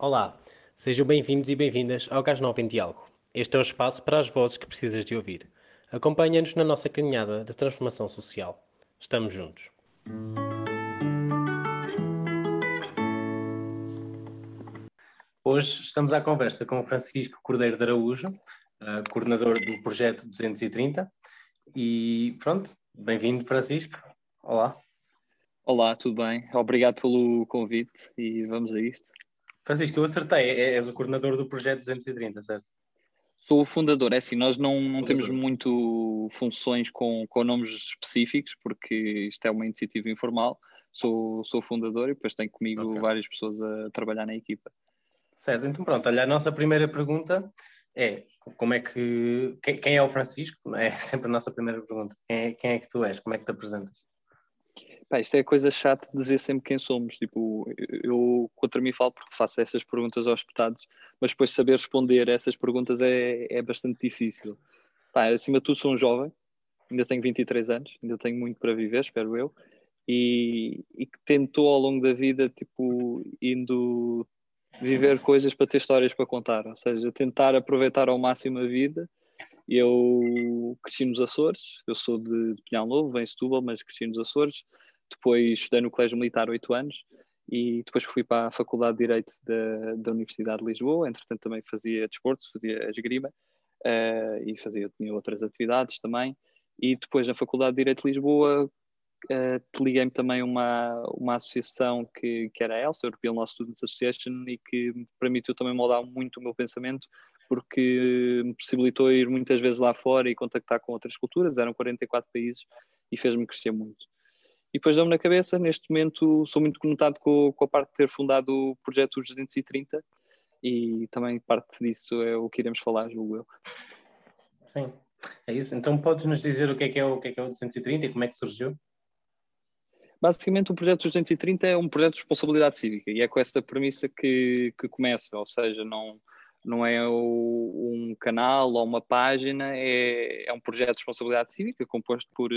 Olá, sejam bem-vindos e bem-vindas ao Gás Novo em Diálogo. Este é o espaço para as vozes que precisas de ouvir. Acompanha-nos na nossa caminhada de transformação social. Estamos juntos. Hoje estamos à conversa com Francisco Cordeiro de Araújo, uh, coordenador do projeto 230. E pronto, bem-vindo, Francisco. Olá. Olá, tudo bem? Obrigado pelo convite e vamos a isto. Francisco, eu acertei, é, és o coordenador do projeto 230, certo? Sou o fundador, é assim, nós não, não temos muito funções com, com nomes específicos, porque isto é uma iniciativa informal. Sou, sou fundador e depois tenho comigo okay. várias pessoas a trabalhar na equipa. Certo, então pronto, olha, a nossa primeira pergunta é como é que quem, é o Francisco? É sempre a nossa primeira pergunta. Quem é, quem é que tu és? Como é que te apresentas? Pá, isto é coisa chata de dizer sempre quem somos. Tipo, eu contra mim falo porque faço essas perguntas aos deputados, mas depois saber responder a essas perguntas é, é bastante difícil. Pá, acima de tudo, sou um jovem, ainda tenho 23 anos, ainda tenho muito para viver, espero eu, e, e que tentou ao longo da vida, tipo, indo viver coisas para ter histórias para contar, ou seja, tentar aproveitar ao máximo a vida. Eu cresci nos Açores, eu sou de Pinhal Novo, de Setúbal, mas cresci nos Açores depois estudei no Colégio Militar oito anos e depois fui para a Faculdade de Direito da, da Universidade de Lisboa. Entretanto, também fazia desporto, fazia esgrima uh, e fazia tinha outras atividades também. E depois, na Faculdade de Direito de Lisboa, uh, liguei-me também uma, uma associação que, que era a ELSA, European Law Students Association, e que me permitiu também moldar muito o meu pensamento, porque me possibilitou ir muitas vezes lá fora e contactar com outras culturas, eram 44 países, e fez-me crescer muito. E depois dá-me na cabeça, neste momento sou muito conotado com, com, a parte de ter fundado o projeto 230 e também parte disso é o que iremos falar, julgo eu. Sim, é isso. Então podes nos dizer o que é que é o, que é, que é o 230 e como é que surgiu? Basicamente, o projeto 230 é um projeto de responsabilidade cívica e é com essa premissa que, que começa, ou seja, não, não é o, um canal ou uma página, é, é um projeto de responsabilidade cívica composto por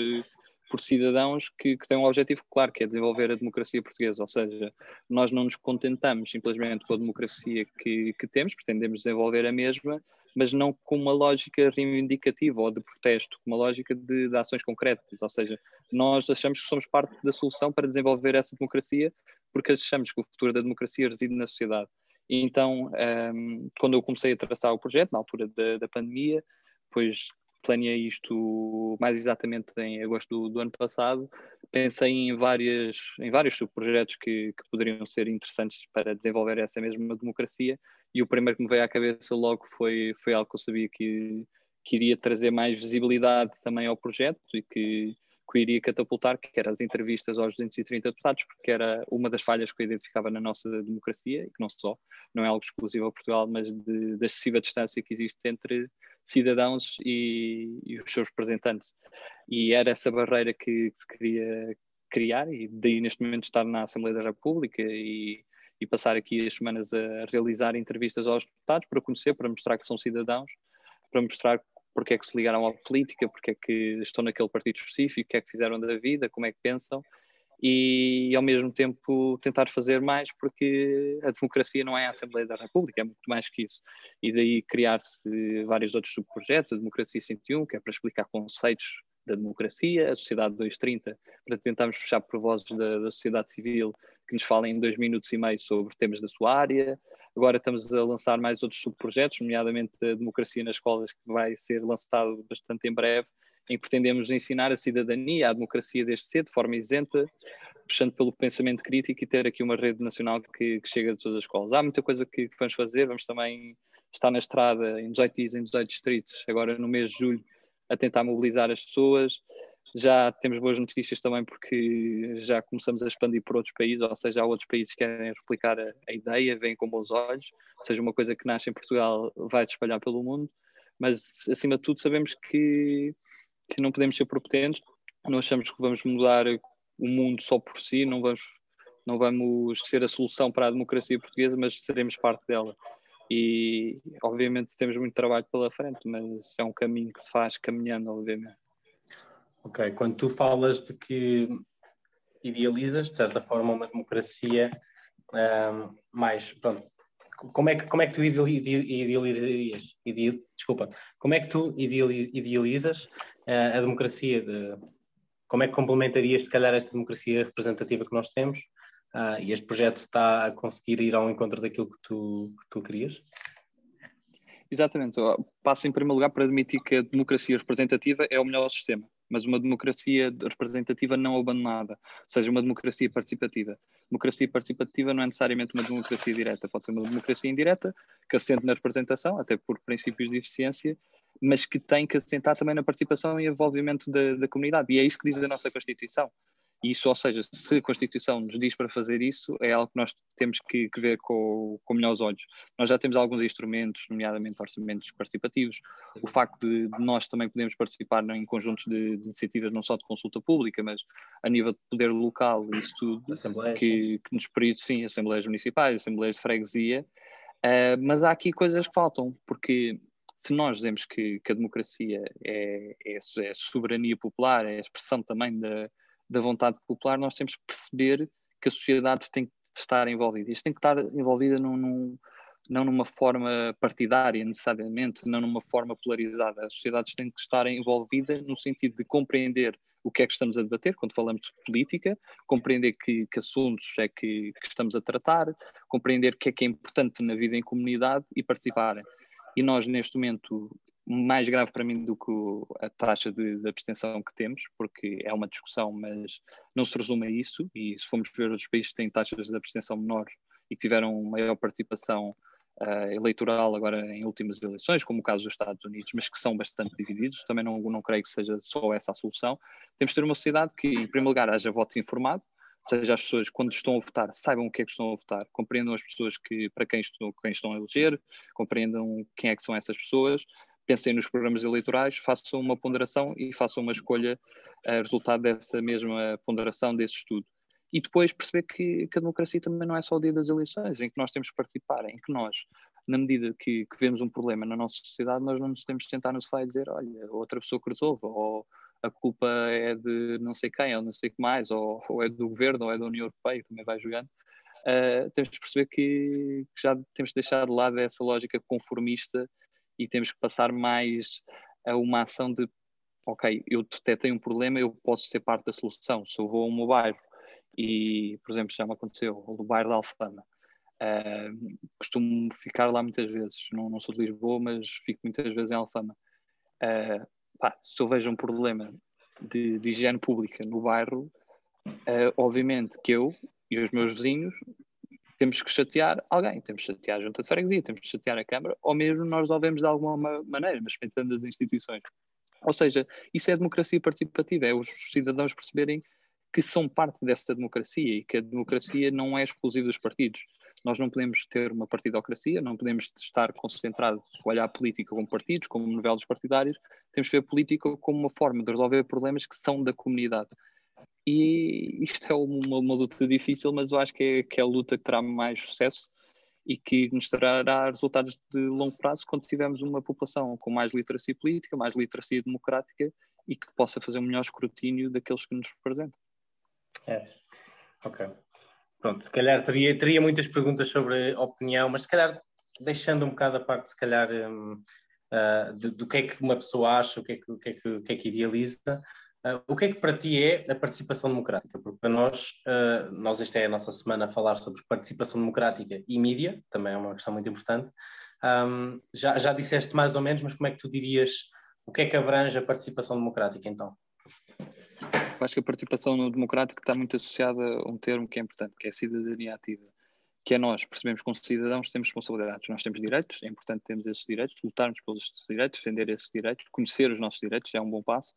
por cidadãos que, que têm um objetivo claro, que é desenvolver a democracia portuguesa. Ou seja, nós não nos contentamos simplesmente com a democracia que, que temos, pretendemos desenvolver a mesma, mas não com uma lógica reivindicativa ou de protesto, com uma lógica de, de, ações concretas. Ou seja, nós achamos que somos parte da solução para desenvolver essa democracia, porque achamos que o futuro da democracia reside na sociedade. Então, um, quando eu comecei a traçar o projeto, na altura da, da pandemia, pois planeei isto mais exatamente em agosto do, do, ano passado. Pensei em, várias, em vários subprojetos que, que poderiam ser interessantes para desenvolver essa mesma democracia e o primeiro que me veio à cabeça logo foi, foi algo que eu sabia que, que iria trazer mais visibilidade também ao projeto e que, que iria catapultar, que eram as entrevistas aos 230 deputados, porque era uma das falhas que eu identificava na nossa democracia, e que não só, não é algo exclusivo a Portugal, mas da excessiva distância que existe entre cidadãos e, e, os seus representantes. E era essa barreira que, que, se queria criar, e daí neste momento estar na Assembleia da República e, e passar aqui as semanas a realizar entrevistas aos deputados para conhecer, para mostrar que são cidadãos, para mostrar porque é que se ligaram à política, porque é que estão naquele partido específico, o que é que fizeram da vida, como é que pensam e ao mesmo tempo tentar fazer mais porque a democracia não é a Assembleia da República, é muito mais que isso. E daí criar-se vários outros subprojetos, a Democracia 101, que é para explicar conceitos da democracia, a Sociedade 230, para tentarmos puxar por vozes da, da sociedade civil que nos falem em dois minutos e meio sobre temas da sua área. Agora estamos a lançar mais outros subprojetos, nomeadamente a Democracia nas Escolas, que vai ser lançado bastante em breve, em que pretendemos ensinar a cidadania, a democracia desde cedo, de forma isenta, puxando pelo pensamento crítico e ter aqui uma rede nacional que, que chega de todas as escolas. Há muita coisa que, vamos fazer, vamos também estar na estrada em 18 dias, em 18 distritos, agora no mês de julho, a tentar mobilizar as pessoas. Já temos boas notícias também porque já começamos a expandir por outros países, ou seja, há outros países que querem replicar a, a ideia, vêm com bons olhos, ou seja, uma coisa que nasce em Portugal vai se espalhar pelo mundo, mas acima de tudo sabemos que que não podemos ser propotentes, não achamos que vamos mudar o mundo só por si, não vamos, não vamos ser a solução para a democracia portuguesa, mas seremos parte dela. E obviamente temos muito trabalho pela frente, mas é um caminho que se faz caminhando, obviamente. Ok, quando tu falas de que idealizas, de certa forma, uma democracia um, mais, pronto, como é que, como é que tu idealizas, ideal, desculpa, como é que tu idealizas uh, a democracia? De, como é que complementarias, se calhar, esta democracia representativa que nós temos uh, e este projeto está a conseguir ir ao encontro daquilo que tu, que tu querias? Exatamente. Passo em primeiro lugar para admitir que a democracia representativa é o melhor sistema, mas uma democracia representativa não abandonada, ou seja, uma democracia participativa. Democracia participativa não é necessariamente uma democracia direta, pode ser uma democracia indireta, que assente na representação, até por princípios de eficiência, mas que tem que assentar também na participação e envolvimento da, da comunidade. E é isso que diz a nossa Constituição. Isso, ou seja, se a Constituição nos diz para fazer isso, é algo que nós temos que, que ver com, com melhores olhos. Nós já temos alguns instrumentos, nomeadamente orçamentos participativos, o facto de, de nós também podemos participar em conjuntos de, de, iniciativas não só de consulta pública, mas a nível de poder local, isso tudo, que, que, nos permite, sim, assembleias municipais, assembleias de freguesia, uh, mas há aqui coisas que faltam, porque se nós dizemos que, que a democracia é, é, é, soberania popular, é a expressão também da, da vontade popular, nós temos que perceber que a sociedade tem que estar envolvida. Isto tem que estar envolvida num, num, não numa forma partidária necessariamente, não numa forma polarizada. As sociedades têm que estar envolvidas no sentido de compreender o que é que estamos a debater quando falamos de política, compreender que, que assuntos é que, que, estamos a tratar, compreender o que é que é importante na vida em comunidade e participarem. E nós, neste momento, mais grave para mim do que a taxa de, de, abstenção que temos, porque é uma discussão, mas não se resume a isso. E se formos ver outros países que têm taxas de abstenção menores e que tiveram maior participação uh, eleitoral agora em últimas eleições, como o caso dos Estados Unidos, mas que são bastante divididos, também não, não creio que seja só essa a solução. Temos de ter uma sociedade que, em primeiro lugar, haja voto informado, seja as pessoas, quando estão a votar, saibam o que é que estão a votar, compreendam as pessoas que, para quem estão, quem estão a eleger, compreendam quem é que são essas pessoas, pensem nos programas eleitorais, façam uma ponderação e façam uma escolha a eh, resultado dessa mesma ponderação, desse estudo. E depois perceber que, que, a democracia também não é só o dia das eleições, em que nós temos que participar, em que nós, na medida que, que vemos um problema na nossa sociedade, nós não nos temos de sentar no sofá e dizer, olha, outra pessoa que resolva, ou a culpa é de não sei quem, ou não sei o que mais, ou, ou é do governo, ou é da União Europeia, que também vai jogando. Uh, temos de perceber que, que, já temos de deixar de lado essa lógica conformista e temos que passar mais a uma ação de ok, eu detectei um problema, eu posso ser parte da solução. Se eu vou ao meu bairro e, por exemplo, já me aconteceu, no bairro da Alfama, uh, costumo ficar lá muitas vezes, não, não, sou de Lisboa, mas fico muitas vezes em Alfama. Uh, pá, se eu vejo um problema de, de higiene pública no bairro, uh, obviamente que eu e os meus vizinhos temos que chatear alguém, temos que chatear a junta de freguesia, temos que chatear a Câmara, ou mesmo nós resolvemos de alguma maneira, mas respeitando as instituições. Ou seja, isso é democracia participativa, é os cidadãos perceberem que são parte desta democracia e que a democracia não é exclusiva dos partidos. Nós não podemos ter uma partidocracia, não podemos estar concentrados olhar a política como partidos, como novelos partidários, temos que ver a política como uma forma de resolver problemas que são da comunidade. E isto é uma, uma luta difícil, mas eu acho que é, que é a luta que terá mais sucesso e que nos trará resultados de longo prazo quando tivermos uma população com mais literacia política, mais literacia democrática e que possa fazer um melhor escrutínio daqueles que nos representam. É, ok. Pronto, se calhar teria, teria muitas perguntas sobre opinião, mas se calhar deixando um bocado a parte, se calhar, um, uh, ah, do, do, que é que uma pessoa acha, o que é que, o que, é que, o que, é que idealiza, Uh, o que é que para ti é a participação democrática? Porque para nós, uh, nós esta é a nossa semana a falar sobre participação democrática e mídia, também é uma questão muito importante. Um, já, já disseste mais ou menos, mas como é que tu dirias o que é que abrange a participação democrática então? Eu acho que a participação democrática está muito associada a um termo que é importante, que é a cidadania ativa. Que é nós percebemos como cidadãos temos responsabilidades, nós temos direitos, é importante termos esses direitos, lutarmos pelos direitos, defender esses direitos, conhecer os nossos direitos é um bom passo,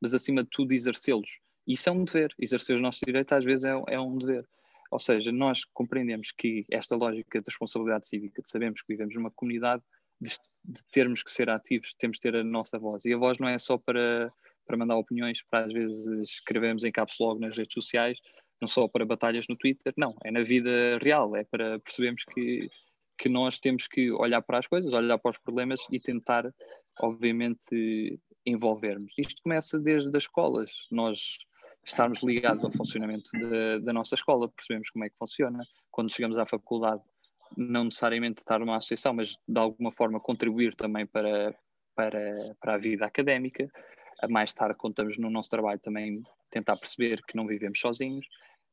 mas acima de tudo exercê-los. Isso é um dever. Exercer os nossos direitos às vezes é, é um dever. Ou seja, nós compreendemos que esta lógica de responsabilidade cívica, de sabemos que vivemos numa comunidade, de, de, termos que ser ativos, temos de ter a nossa voz. E a voz não é só para, para mandar opiniões, para às vezes escrevemos em caps logo nas redes sociais, não só para batalhas no Twitter, não, é na vida real, é para percebermos que, que nós temos que olhar para as coisas, olhar para os problemas e tentar, obviamente, envolvermos. Isto começa desde as escolas, nós estarmos ligados ao funcionamento de, da nossa escola, percebemos como é que funciona. Quando chegamos à faculdade, não necessariamente estar numa associação, mas de alguma forma contribuir também para, para, para a vida académica. A mais tarde, estamos no nosso trabalho, também tentar perceber que não vivemos sozinhos.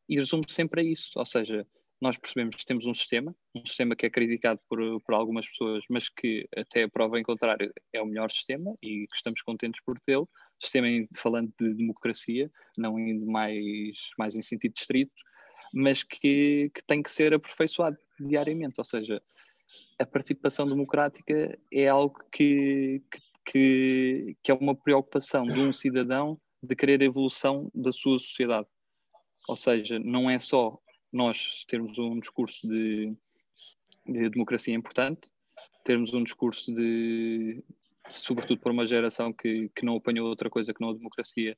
E resumo sempre a isso, ou seja, nós percebemos que temos um sistema, um sistema que é criticado por, por algumas pessoas, mas que até a prova em contrário é o melhor sistema e que estamos contentes por tê-lo. Sistema falando de democracia, não indo mais, mais em sentido estrito, mas que, que tem que ser aperfeiçoado diariamente. Ou seja, a participação democrática é algo que, que, que é uma preocupação de um cidadão de querer a evolução da sua sociedade. Ou seja, não é só nós termos um discurso de, de democracia importante, termos um discurso de, sobretudo para uma geração que, que não apanhou outra coisa que não a democracia,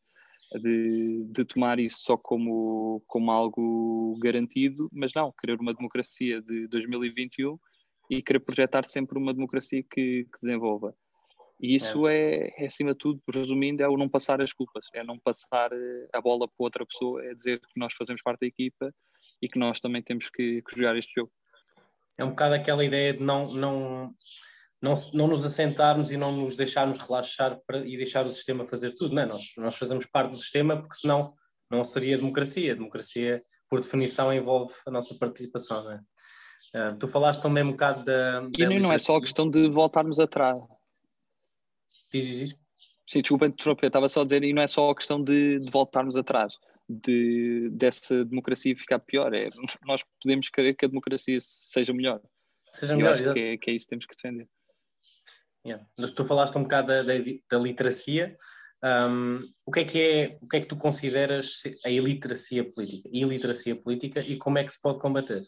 de, de tomar isso só como, como algo garantido, mas não, querer uma democracia de 2021 e querer projetar sempre uma democracia que, que desenvolva. E isso é. é. é, acima de tudo, resumindo, é o não passar as culpas, é não passar eh, a bola para outra pessoa, é dizer que nós fazemos parte da equipa e que nós também temos que, que jogar este jogo. É um bocado aquela ideia de não, não, não, não nos assentarmos e não nos deixarmos relaxar para, e deixar o sistema fazer tudo. Não é? nós, nós fazemos parte do sistema porque senão não seria democracia. A democracia, por definição, envolve a nossa participação. Não é? Uh, tu falaste também um bocado da. da e não é só a questão de voltarmos atrás. Diz, diz. Sim, desculpa interromper, estava só a dizer, e não é só a questão de, de voltarmos atrás, de, dessa democracia ficar pior, é, nós podemos querer que a democracia seja melhor. Seja melhor, acho que é, que é, isso que temos que defender. Yeah. Mas tu falaste um bocado da, da, da literacia, um, o, que é que é, o que é que tu consideras a iliteracia política? Iliteracia política e como é que se pode combater?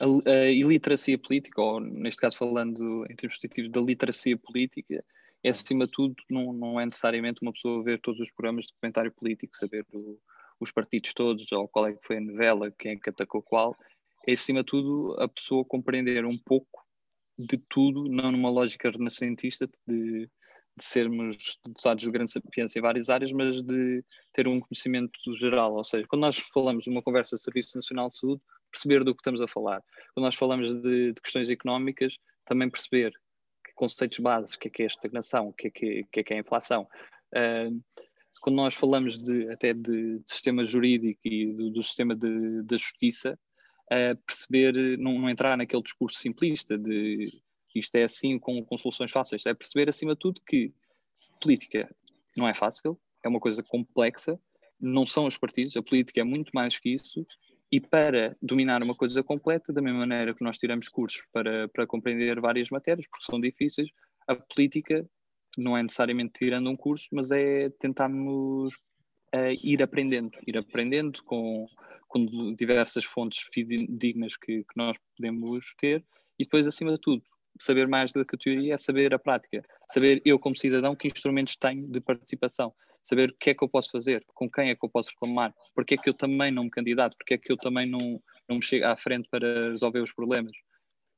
A, a iliteracia política, ou neste caso falando em termos positivos da literacia política, é acima de tudo, não, não é necessariamente uma pessoa ver todos os programas de comentário político, saber o, os partidos todos, ou qual é que foi a novela, quem é que atacou qual, é acima de tudo a pessoa compreender um pouco de tudo, não numa lógica renascentista de, de sermos dotados de grande sapiência em várias áreas, mas de ter um conhecimento geral. Ou seja, quando nós falamos de uma conversa de Serviço Nacional de Saúde, perceber do que estamos a falar. Quando nós falamos de, de questões económicas, também perceber conceitos básicos, o que é que é a estagnação, o que é que, que, é, que é a inflação. Uh, quando nós falamos de, até de, de sistema jurídico e do, do sistema da justiça, uh, perceber, não, não, entrar naquele discurso simplista de isto é assim com, com soluções fáceis, é perceber acima de tudo que política não é fácil, é uma coisa complexa, não são os partidos, a política é muito mais que isso e para dominar uma coisa completa, da mesma maneira que nós tiramos cursos para, para compreender várias matérias, porque são difíceis, a política não é necessariamente tirando um curso, mas é tentarmos uh, ir aprendendo, ir aprendendo com, com diversas fontes fidedignas que, que nós podemos ter. E depois, acima de tudo, saber mais da teoria é saber a prática, saber eu como cidadão que instrumentos tenho de participação saber o que é que eu posso fazer, com quem é que eu posso reclamar, porque é que eu também não me candidato, porque é que eu também não, não me chego à frente para resolver os problemas.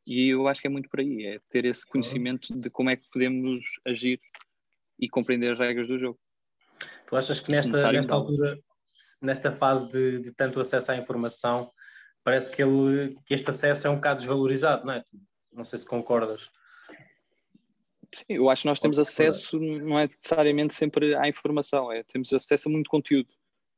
E eu acho que é muito por aí, é ter esse conhecimento de como é que podemos agir e compreender as regras do jogo. Tu achas que nesta, nesta altura, nesta fase de, de, tanto acesso à informação, parece que, ele, que este acesso é um bocado desvalorizado, não é? Não sei se concordas. Sim, eu acho que nós temos acesso, não é necessariamente sempre à informação, é temos acesso a muito conteúdo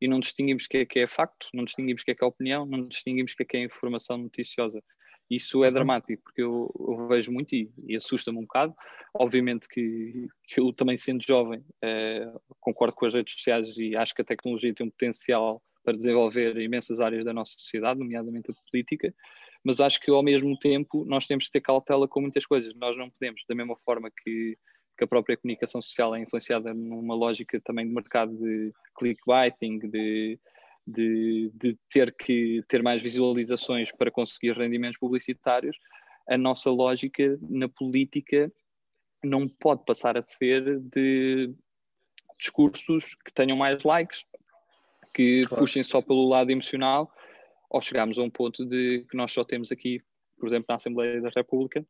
e não distinguimos o que é, que é facto, não distinguimos o que é, que é opinião, não distinguimos o que é, que é informação noticiosa. Isso é uhum. dramático, porque eu, eu vejo muito e, e assusta-me um bocado. Obviamente que, que eu também sendo jovem eh, concordo com as redes sociais e acho que a tecnologia tem um potencial para desenvolver imensas áreas da nossa sociedade, nomeadamente a política, mas acho que ao mesmo tempo nós temos que ter cautela com muitas coisas. Nós não podemos, da mesma forma que, que a própria comunicação social é influenciada numa lógica também de mercado de clickbaiting, de, de, de ter que ter mais visualizações para conseguir rendimentos publicitários, a nossa lógica na política não pode passar a ser de discursos que tenham mais likes, que claro. puxem só pelo lado emocional ou chegámos a um ponto de que nós só temos aqui, por exemplo, na Assembleia da República,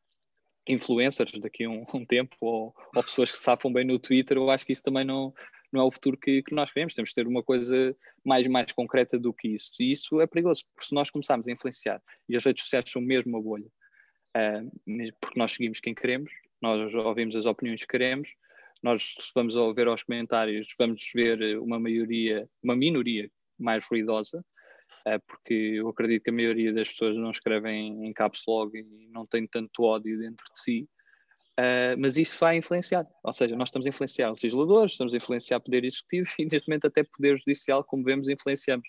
influencers daqui a um, um tempo, ou, ou, pessoas que safam bem no Twitter, eu acho que isso também não, não é o futuro que, que nós queremos. Temos de ter uma coisa mais, mais concreta do que isso. E isso é perigoso, porque se nós começarmos a influenciar, e as redes sociais são mesmo uma bolha, uh, porque nós seguimos quem queremos, nós ouvimos as opiniões que queremos, nós vamos ver aos comentários, vamos ver uma maioria, uma minoria mais ruidosa, porque eu acredito que a maioria das pessoas não escrevem em caps log e não tem tanto ódio dentro de si. Uh, mas isso vai influenciar, ou seja, nós estamos a influenciar legisladores, estamos a influenciar poder executivo e neste momento até poder judicial, como vemos, influenciamos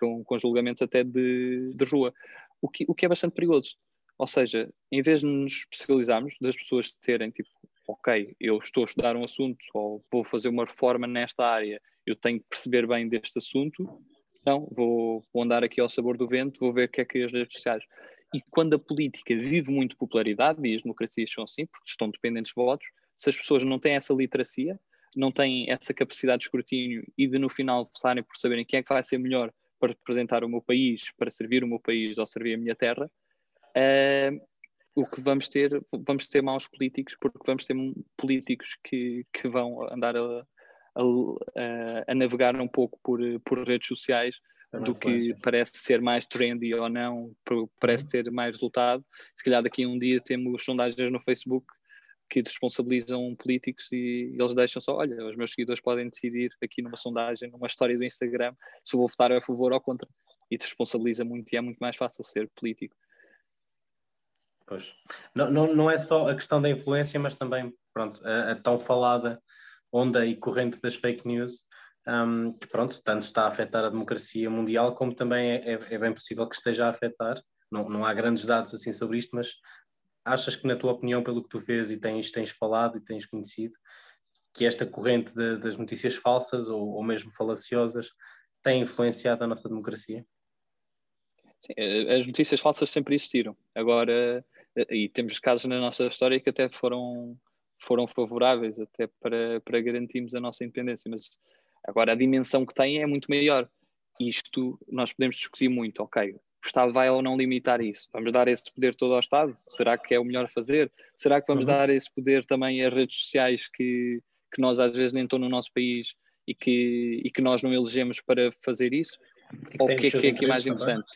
com, com julgamentos até de, de rua, o que, o que é bastante perigoso. Ou seja, em vez de nos especializarmos, das pessoas terem tipo, ok, eu estou a estudar um assunto ou vou fazer uma reforma nesta área, eu tenho que perceber bem deste assunto, não, vou, vou andar aqui ao sabor do vento, vou ver o que é que as redes sociais. E quando a política vive muito popularidade, e as democracias são assim, porque estão dependentes de votos, se as pessoas não têm essa literacia, não têm essa capacidade de escrutínio e de no final votarem por saberem quem é que vai ser melhor para representar o meu país, para servir o meu país ou servir a minha terra, uh, o que vamos ter, vamos ter maus políticos, porque vamos ter políticos que, que vão andar a, a, a, navegar um pouco por, por redes sociais do que parece ser mais trendy ou não, parece uhum. ter mais resultado. Se calhar daqui a um dia temos sondagens no Facebook que responsabilizam políticos e eles deixam só, olha, os meus seguidores podem decidir aqui numa sondagem, numa história do Instagram, se vou votar a favor ou contra. E te responsabiliza muito e é muito mais fácil ser político. Pois. Não, não, não é só a questão da influência, mas também, pronto, a, a tão falada onda e corrente das fake news um, que pronto, tanto está a afetar a democracia mundial, como também é, é, é, bem possível que esteja a afetar. Não, não há grandes dados assim sobre isto, mas achas que, na tua opinião, pelo que tu vês e tens, tens falado e tens conhecido, que esta corrente de, das notícias falsas ou, ou mesmo falaciosas tem influenciado a nossa democracia? Sim, eh, as notícias falsas sempre existiram. Agora, eh, e temos casos na nossa história que até foram, foram favoráveis até para, para garantirmos a nossa independência, mas Agora, a dimensão que tem é muito maior. Isto nós podemos discutir muito, ok, o Estado vai ou não limitar isso? Vamos dar esse poder todo ao Estado? Será que é o melhor fazer? Será que vamos uhum. dar esse poder também às redes sociais que, que nós às vezes nem estão no nosso país e que, e que nós não elegemos para fazer isso? Ou o que é que é aqui mais importante?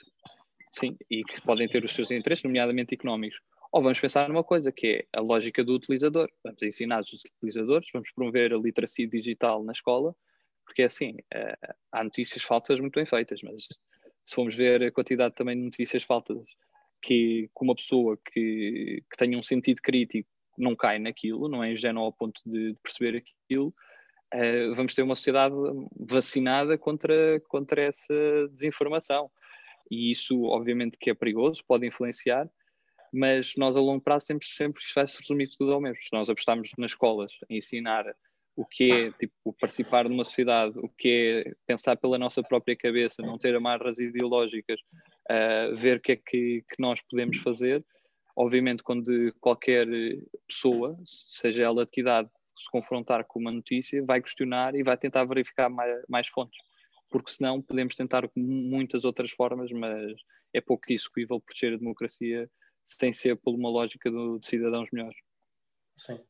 Sim, e que podem ter os seus interesses, nomeadamente económicos. Ou vamos pensar numa coisa que é a lógica do utilizador. Vamos ensinar os utilizadores, vamos promover a literacia digital na escola, porque é assim, uh, há notícias falsas muito bem feitas, mas se formos ver a quantidade também de notícias falsas que, com uma pessoa que, que tenha um sentido crítico não cai naquilo, não é ingênuo ao ponto de, perceber aquilo, uh, vamos ter uma sociedade vacinada contra, contra essa desinformação. E isso, obviamente, que é perigoso, pode influenciar, mas nós a longo prazo sempre, sempre vai se resumir tudo ao mesmo. Se nós apostarmos nas escolas a ensinar o que é tipo, participar numa sociedade, o que é pensar pela nossa própria cabeça, não ter amarras ideológicas, uh, ver o que é que, que, nós podemos fazer. Obviamente, quando qualquer pessoa, seja ela de que idade, se confrontar com uma notícia, vai questionar e vai tentar verificar mais, mais fontes, porque senão podemos tentar muitas outras formas, mas é pouco execuível proteger a democracia sem ser por uma lógica do, de cidadãos melhores. Sim.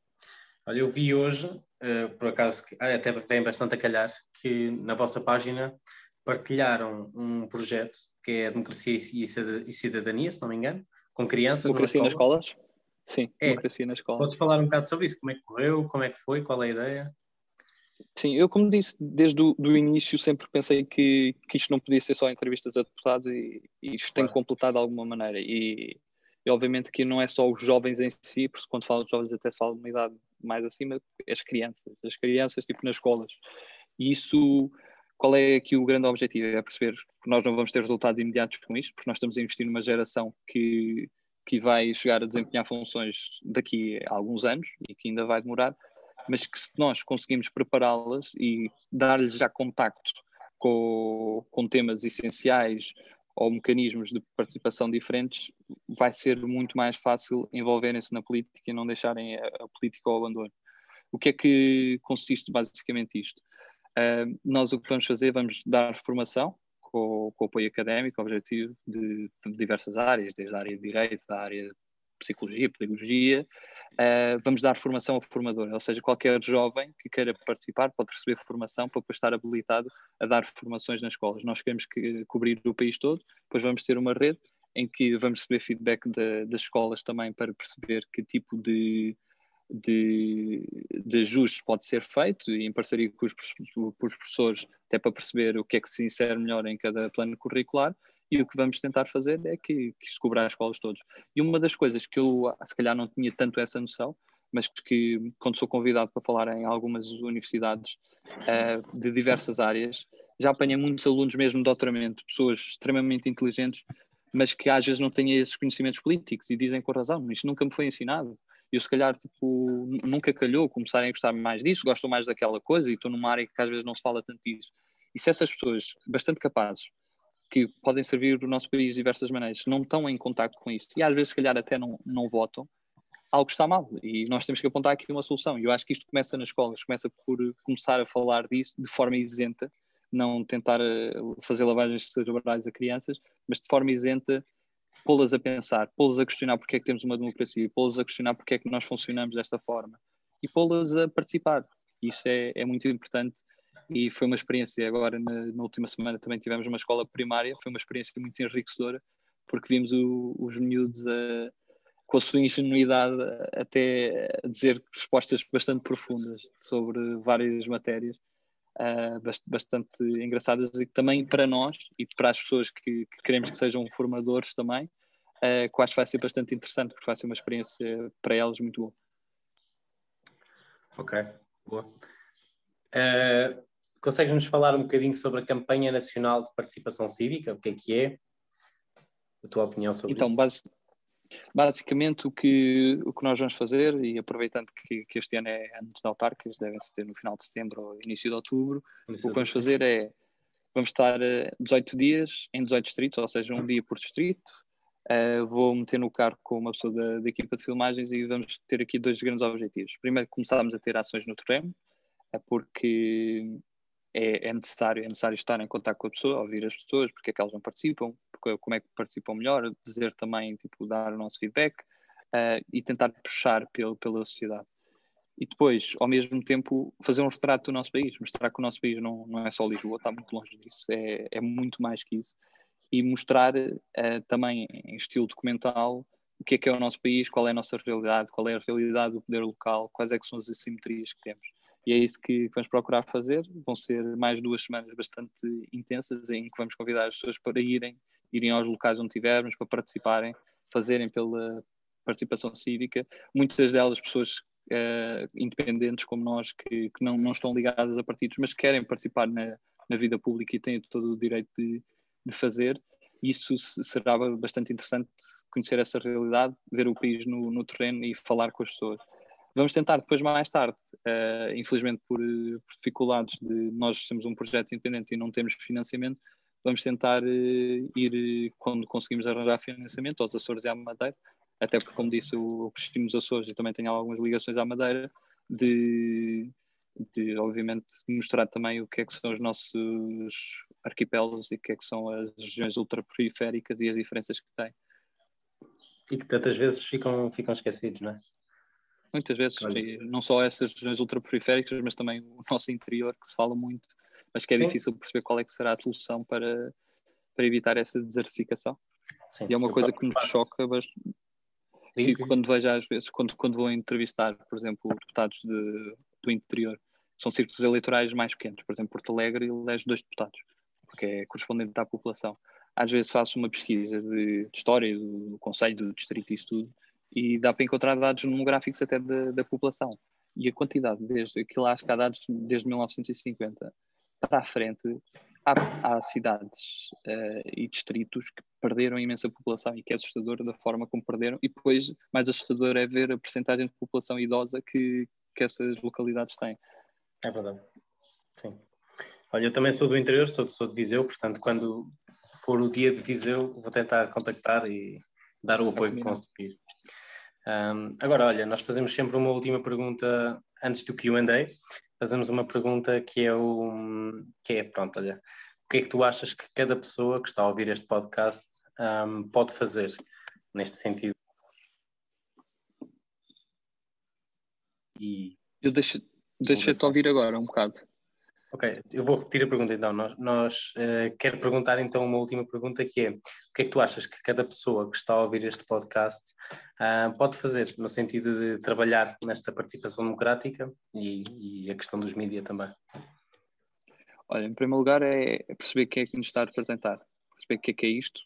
Olha, eu vi hoje, uh, por acaso, ah, até vem bastante a calhar, que na vossa página partilharam um projeto que é a Democracia e Cidadania, se não me engano, com crianças. Democracia nas escolas? Sim, é. democracia nas escolas. Podes falar um bocado sobre isso? Como é que correu? Como é que foi? Qual é a ideia? Sim, eu como disse desde o do início sempre pensei que, que isto não podia ser só entrevistas a deputados e, e isto claro. tem completado de alguma maneira e, e obviamente que não é só os jovens em si, porque quando falo de jovens até se fala de uma idade mais acima, as crianças, as crianças tipo nas escolas. E isso, qual é aqui o grande objetivo? É perceber que nós não vamos ter resultados imediatos com isto, porque nós estamos a investir numa geração que, que vai chegar a desempenhar funções daqui a alguns anos e que ainda vai demorar, mas que se nós conseguimos prepará-las e dar-lhes já contacto com, com temas essenciais ou mecanismos de participação diferentes, vai ser muito mais fácil envolverem-se na política e não deixarem a, a, política ao abandono. O que é que consiste basicamente isto? Uh, nós o que vamos fazer, vamos dar formação com, com apoio académico, objetivo de, de, diversas áreas, desde a área de direito, da área psicologia, pedagogia, uh, vamos dar formação ao formador, ou seja, qualquer jovem que queira participar pode receber formação para depois estar habilitado a dar formações nas escolas. Nós queremos que, cobrir o país todo, depois vamos ter uma rede em que vamos receber feedback de, das escolas também para perceber que tipo de, de, de ajustes pode ser feito e em parceria com os, com os professores, até para perceber o que é que se insere melhor em cada plano curricular e o que vamos tentar fazer é que, que se cobrar as escolas todas. E uma das coisas que eu, se calhar, não tinha tanto essa noção, mas que, quando sou convidado para falar em algumas universidades uh, de diversas áreas, já apanhei muitos alunos mesmo de doutoramento, pessoas extremamente inteligentes, mas que às vezes não têm esses conhecimentos políticos e dizem com razão, isto nunca me foi ensinado. Eu, se calhar, tipo, nunca calhou começarem a gostar mais disso, gostam mais daquela coisa e estou numa área que às vezes não se fala tanto disso. E se essas pessoas, bastante capazes, que podem servir o nosso país de diversas maneiras, não estão em contato com isso e às vezes, se calhar, até não, não votam, algo está mal e nós temos que apontar aqui uma solução. E eu acho que isto começa nas escolas, começa por começar a falar disso de forma isenta, não tentar eh, fazer lavagens cerebrais a crianças, mas de forma isenta pô-las a pensar, pô-las a questionar porque é que temos uma democracia, pô-las a questionar porque é que nós funcionamos desta forma e pô-las a participar. Isso é, é muito importante e foi uma experiência. Agora, na, na, última semana, também tivemos uma escola primária, foi uma experiência muito enriquecedora, porque vimos o, os miúdos a, com a sua ingenuidade até a dizer respostas bastante profundas sobre várias matérias. Uh, bastante engraçadas e também para nós e para as pessoas que, que queremos que sejam formadores também, uh, acho que vai ser bastante interessante porque vai ser uma experiência para elas muito boa. Ok, boa. Uh, Consegues-nos falar um bocadinho sobre a campanha nacional de participação cívica? O que é que é? A tua opinião sobre então, isso? Base, basicamente o que, o que nós vamos fazer, e aproveitando que, que este ano é antes de autárquicas, devem ser no final de setembro ou início de outubro, início o que vamos fazer é, vamos estar 18 eh, dias em 18 distritos, ou seja, um dia por distrito, Uh, vou meter no carro com uma pessoa da, da, equipa de filmagens e vamos ter aqui dois grandes objetivos. Primeiro, começarmos a ter ações no terreno, porque é, é, necessário, é necessário estar em contato com a pessoa, ouvir as pessoas, porque é que elas não participam, porque, como é que participam melhor, dizer também, tipo, dar o nosso feedback uh, e tentar puxar pelo, pela sociedade. E depois, ao mesmo tempo, fazer um retrato do nosso país, mostrar que o nosso país não, não é só Lisboa, está muito longe disso, é, é muito mais que isso. E mostrar uh, também em estilo documental o que é que é o nosso país, qual é a nossa realidade, qual é a realidade do poder local, quais é que são as assimetrias que temos. E é isso que vamos procurar fazer. Vão ser mais duas semanas bastante intensas em que vamos convidar as pessoas para irem, irem aos locais onde tivermos, para participarem, fazerem pela participação cívica. Muitas delas pessoas uh, independentes como nós, que, que não, não estão ligadas a partidos, mas querem participar na, na vida pública e têm todo o direito de, de fazer. Isso será bastante interessante conhecer essa realidade, ver o país no, no terreno e falar com as pessoas. Vamos tentar depois, mais tarde, uh, infelizmente por, por, dificuldades de nós sermos um projeto independente e não temos financiamento, vamos tentar uh, ir, quando conseguimos arranjar financiamento, aos Açores e à Madeira, até porque, como disse, eu cresci nos Açores e também tenho algumas ligações à Madeira, de, de obviamente mostrar também o que é que são os nossos arquipélagos e o que é que são as regiões ultraperiféricas e as diferenças que têm. E que tantas vezes ficam, ficam esquecidos, não é? Muitas vezes, não só essas regiões ultraperiféricas, mas também o nosso interior, que se fala muito, mas que é Sim. difícil perceber qual é que será a solução para, para evitar essa desertificação. Sim. E é uma coisa que nos choca bastante. E quando vejo às vezes, quando, quando vou entrevistar, por exemplo, deputados de, do interior, são círculos eleitorais mais pequenos. Por exemplo, Porto Alegre elege dois deputados, porque é correspondente à população. Às vezes faço uma pesquisa de, de história do, do Conselho, do Distrito e isso tudo, e dá para encontrar dados demográficos até da, da população. E a quantidade, desde aquilo acho que há dados desde 1950 para a frente, há, há cidades uh, e distritos que perderam imensa população e que é assustador da forma como perderam. E depois, mais assustador é ver a percentagem de população idosa que, que essas localidades têm. É verdade. Sim. Olha, eu também sou do interior, sou, sou de Viseu, portanto, quando for o dia de Viseu, vou tentar contactar e dar o apoio que conseguir. Um, agora, olha, nós fazemos sempre uma última pergunta antes do QA. Fazemos uma pergunta que é o que é, pronto, olha, o que é que tu achas que cada pessoa que está a ouvir este podcast um, pode fazer neste sentido? E eu deixo, deixei-te ouvir agora um bocado. Ok, eu vou repetir a pergunta então. Nós, nós uh, quero perguntar então uma última pergunta que é o que é que tu achas que cada pessoa que está a ouvir este podcast uh, pode fazer no sentido de trabalhar nesta participação democrática e, e a questão dos mídias também? Olha, em primeiro lugar é perceber quem é que nos está a representar, perceber o que é que é isto,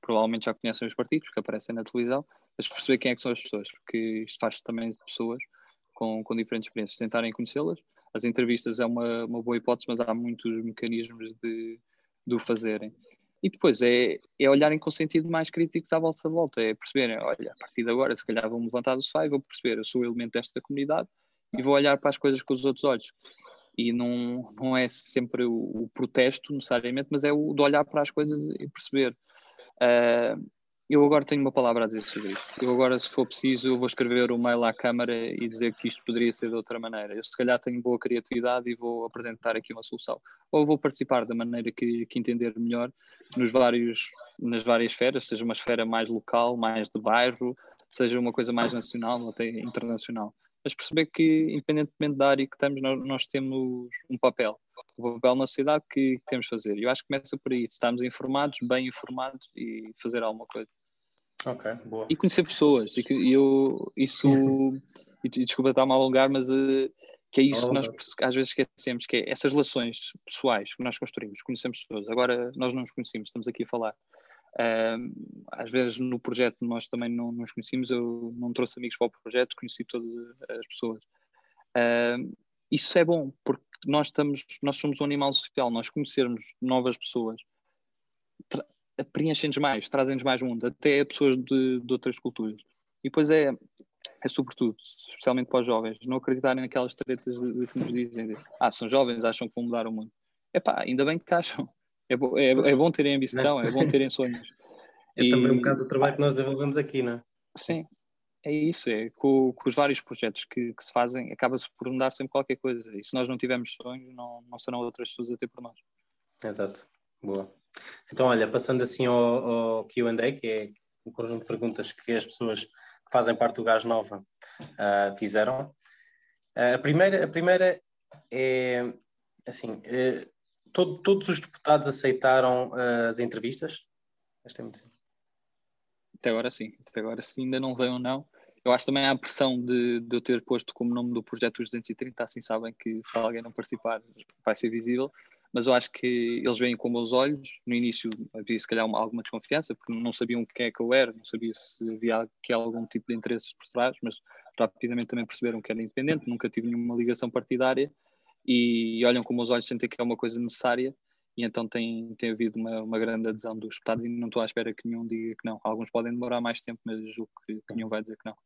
provavelmente já conhecem os partidos porque aparecem na televisão, mas perceber quem é que são as pessoas, porque isto faz também de pessoas com, com diferentes experiências, tentarem conhecê-las as entrevistas é uma, uma boa hipótese, mas há muitos mecanismos de, de o fazerem. E depois é, é olharem com sentido mais crítico à volta de volta, é perceberem, olha, a partir de agora, se calhar vou-me levantar do sofá e vou perceber, eu sou o elemento desta comunidade e vou olhar para as coisas com os outros olhos. E não, não é sempre o, o protesto necessariamente, mas é o de olhar para as coisas e perceber. Uh, eu agora tenho uma palavra a dizer sobre isto. Eu agora, se for preciso, vou escrever um mail à Câmara e dizer que isto poderia ser de outra maneira. Eu, se calhar, tenho boa criatividade e vou apresentar aqui uma solução. Ou vou participar da maneira que, que entender melhor nos vários, nas várias esferas, seja uma esfera mais local, mais de bairro, seja uma coisa mais nacional ou até internacional. Mas perceber que, independentemente da área que estamos, nós, nós temos um papel. Um papel na sociedade que, que temos de fazer. Eu acho que começa por aí. Estarmos informados, bem informados e fazer alguma coisa. Ok, boa. E conhecer pessoas. E que eu, isso. e, desculpa estar-me a alongar, mas uh, que é isso que nós às vezes esquecemos, que é essas relações pessoais que nós construímos, conhecemos pessoas. Agora nós não nos conhecemos, estamos aqui a falar. Às vezes no projeto nós também não nos conhecemos, eu não trouxe amigos para o projeto, conheci todas as pessoas. Isso é bom, porque nós estamos, nós somos um animal social, nós conhecermos novas pessoas preenchem-nos mais, trazem-nos mais mundo, até pessoas de, de outras culturas. E depois é, é sobretudo, especialmente para os jovens, não acreditarem naquelas tretas de, de que nos dizem de, ah, são jovens, acham que vão mudar o mundo. É pá, ainda bem que acham. É, bo é, é bom terem ambição, é bom terem sonhos. É e... também um bocado do trabalho que nós desenvolvemos aqui, não é? Sim, é isso, é com, com os vários projetos que, que se fazem, acaba-se por mudar sempre qualquer coisa. E se nós não tivermos sonhos, não, não serão outras pessoas a ter por nós. Exato, boa. Então, olha, passando assim ao, ao QA, que é um conjunto de perguntas que as pessoas que fazem parte do Gás Nova uh, fizeram. Uh, a, primeira, a primeira é assim: uh, todo, todos os deputados aceitaram as entrevistas? É muito. Até agora sim, até agora sim, ainda não veio não. Eu acho também a pressão de, de eu ter posto como nome do projeto os 230, assim sabem que se alguém não participar vai ser visível mas eu acho que eles veem com meus olhos. No início havia se calhar uma, alguma desconfiança, porque não sabiam quem é que eu era, não sabia se havia algum tipo de interesses por trás, mas rapidamente também perceberam que era independente, nunca tive nenhuma ligação partidária e olham com meus olhos, sentem que é uma coisa necessária e então tem, tem havido uma, uma grande adesão dos deputados e não estou à espera que nenhum diga que não. Alguns podem demorar mais tempo, mas julgo que, que nenhum vai dizer que não.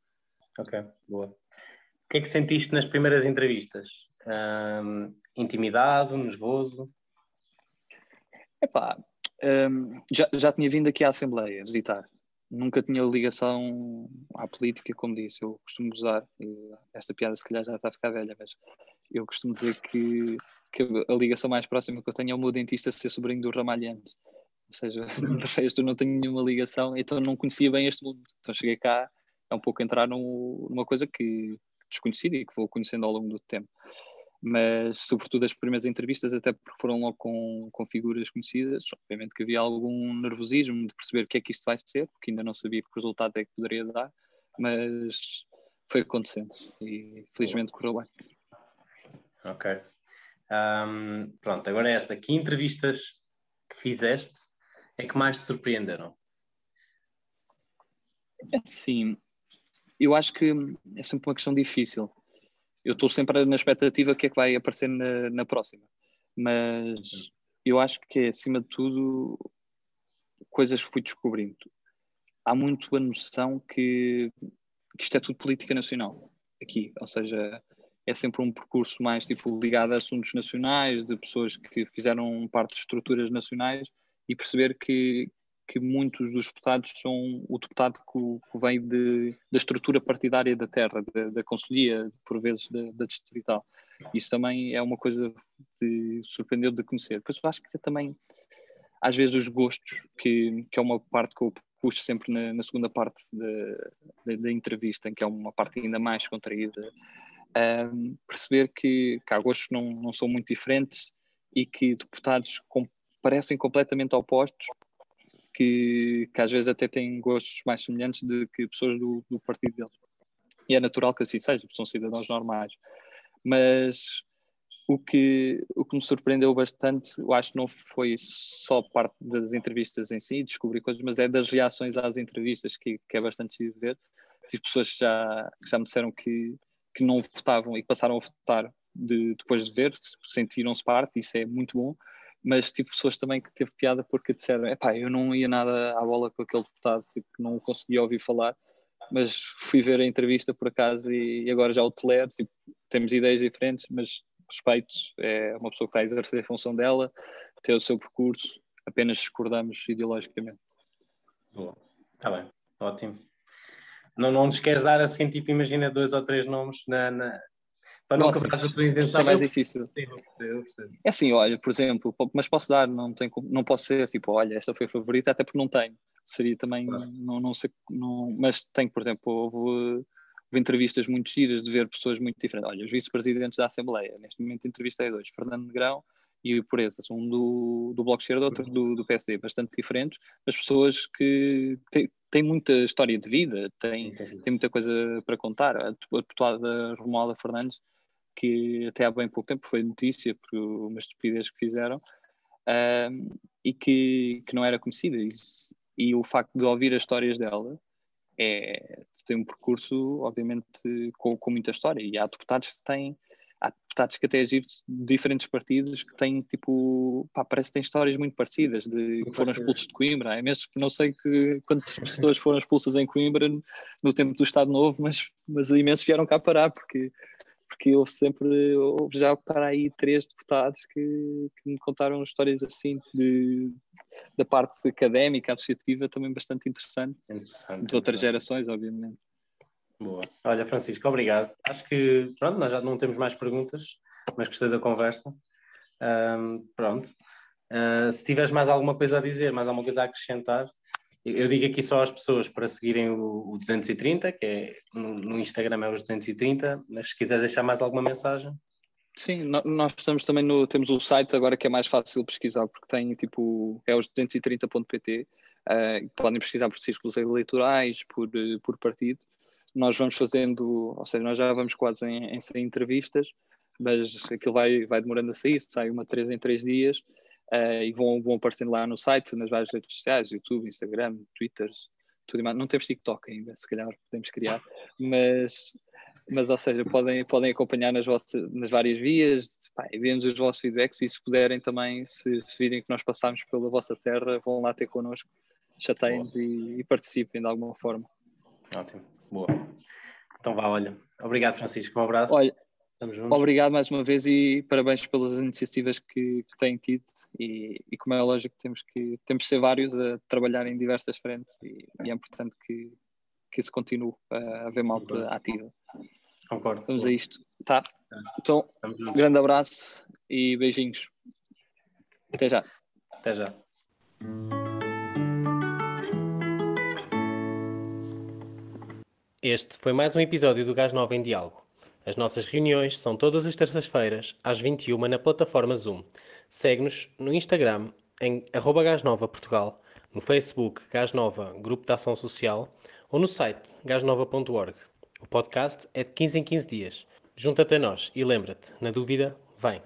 Ok, boa. O que é que sentiste nas primeiras entrevistas? Um, intimidado, nervoso? Epá, um, já, já tinha vindo aqui à Assembleia visitar. Nunca tinha ligação à política, como disse. Eu costumo usar, esta piada se calhar já está a ficar velha, mas eu costumo dizer que, que a ligação mais próxima que eu tenho é o meu dentista ser sobrinho do Ramalhante. Ou seja, de resto eu não tenho nenhuma ligação, então não conhecia bem este mundo. Então cheguei cá, é um pouco entrar numa coisa que desconhecida e que vou conhecendo ao longo do tempo mas sobretudo as primeiras entrevistas, até porque foram logo com, com figuras conhecidas, obviamente que havia algum nervosismo de perceber o que é que isto vai ser, porque ainda não sabia que resultado é que poderia dar, mas foi acontecendo e felizmente correu bem. Ok. Um, pronto, agora esta, que entrevistas que fizeste é que mais te surpreenderam? Sim, eu acho que é sempre uma questão difícil eu estou sempre na expectativa que é que vai aparecer na, na próxima. Mas eu acho que é, acima de tudo, coisas que fui descobrindo. Há muito a noção que, que isto é tudo política nacional aqui, ou seja, é sempre um percurso mais tipo ligado a assuntos nacionais, de pessoas que fizeram parte de estruturas nacionais e perceber que, que muitos dos deputados são o deputado que, vem de, da estrutura partidária da terra, da, da conselhia, por vezes da, da, distrital. Isso também é uma coisa que surpreendeu de conhecer. Depois acho que também, às vezes, os gostos, que, que é uma parte que eu puxo sempre na, na segunda parte da, da, entrevista, em que é uma parte ainda mais contraída. um, perceber que, que há gostos não, não são muito diferentes e que deputados com, parecem completamente opostos, que, que às vezes até têm gostos mais semelhantes do que pessoas do, do partido deles. E é natural que assim seja, porque são cidadãos normais. Mas o que, o que me surpreendeu bastante, eu acho que não foi só parte das entrevistas em si, descobrir coisas, mas é das reações às entrevistas, que, que é bastante ver. Tive pessoas que já, que já me disseram que, que não votavam e passaram a votar de, depois de ver, sentiram-se parte, isso é muito bom. Mas tive pessoas também que teve piada porque disseram: epá, eu não ia nada à bola com aquele deputado, tipo, não conseguia ouvir falar, mas fui ver a entrevista por acaso e, e agora já o tolero. Tipo, temos ideias diferentes, mas respeito, é uma pessoa que está a exercer a função dela, tem o seu percurso, apenas discordamos ideologicamente. Boa, está bem, ótimo. Não, não nos queres dar assim, tipo, imagina dois ou três nomes na, na... para não quebrar a tua intenção. É mais difícil. É assim, olha, por exemplo, mas posso dar, não, tem, não posso ser tipo, olha, esta foi a favorita, até porque não tenho. Seria também, claro. não, não sei, não, mas tenho, por exemplo, houve houve entrevistas muito giras de ver pessoas muito diferentes. Olha, os vice-presidentes da Assembleia, neste momento entrevistei dois, Fernando Negrão e o Purezas, um do, do Bloco de Esquerda, outro do, do PSD, bastante diferentes, mas pessoas que têm, têm muita história de vida, têm, têm muita coisa para contar. A deputada Romualda Fernandes, que até há bem pouco tempo foi notícia por uma estupidez que fizeram, e que, que não era conhecida. E, e o facto de ouvir as histórias dela é, tem um percurso, obviamente, com, com muita história. E há deputados que têm, há deputados que até agir de diferentes partidos que têm, tipo, pá, parece que têm histórias muito parecidas, de que foram expulsos de Coimbra. É mesmo não sei que, quantas pessoas foram expulsas em Coimbra no tempo do Estado Novo, mas, mas imensos vieram cá parar, porque porque houve sempre, houve já para aí três deputados que, que me contaram histórias assim de, da parte académica, associativa, também bastante interessante, interessante de outras gerações, obviamente. Boa. Olha, Francisco, obrigado. Acho que, pronto, nós já não temos mais perguntas, mas gostei da conversa. Um, pronto. Uh, se tiveres mais alguma coisa a dizer, mais alguma coisa a acrescentar, eu digo aqui só às pessoas para seguirem o, o 230, que é no, no, Instagram é os 230, mas se quiseres deixar mais alguma mensagem. Sim, nós estamos também no, temos o site agora que é mais fácil pesquisar, porque tem tipo, é os 230.pt, uh, podem pesquisar por círculos eleitorais, por, por partido. Nós vamos fazendo, ou seja, nós já vamos quase em, em 100 entrevistas, mas aquilo vai, vai demorando a sair, sai uma 3 em 3 dias, uh, e vão, vão aparecendo lá no site, nas várias redes sociais, YouTube, Instagram, Twitter, tudo mais. Não temos TikTok ainda, se calhar podemos criar, mas, mas ou seja, podem, podem acompanhar nas, vossas, nas várias vias, e vemos os vossos feedbacks e se puderem também, se, se virem que nós passamos pela vossa terra, vão lá ter connosco, chateiem-nos e, e participem de alguma forma. Ótimo, boa. Então vá, olha. Obrigado, Francisco. Um abraço. Olha, Obrigado mais uma vez e parabéns pelas iniciativas que, que têm tido e, e, como é lógico temos que temos que ser vários a trabalhar em diversas frentes e, e é importante que, que isso continue a haver malta Concordo. ativa. Concordo. Vamos a isto. Tá. Então, um grande abraço e beijinhos. Até já. Até já. Este foi mais um episódio do Gás Nova em Diálogo. As nossas reuniões são todas as terças-feiras, às 21 na plataforma Zoom. Segue-nos no Instagram em arroba no Facebook Gasnova Grupo de Ação Social ou no site gasnova.org. O podcast é de 15 em 15 dias. Junta-te a nós e lembra-te, na dúvida, vem!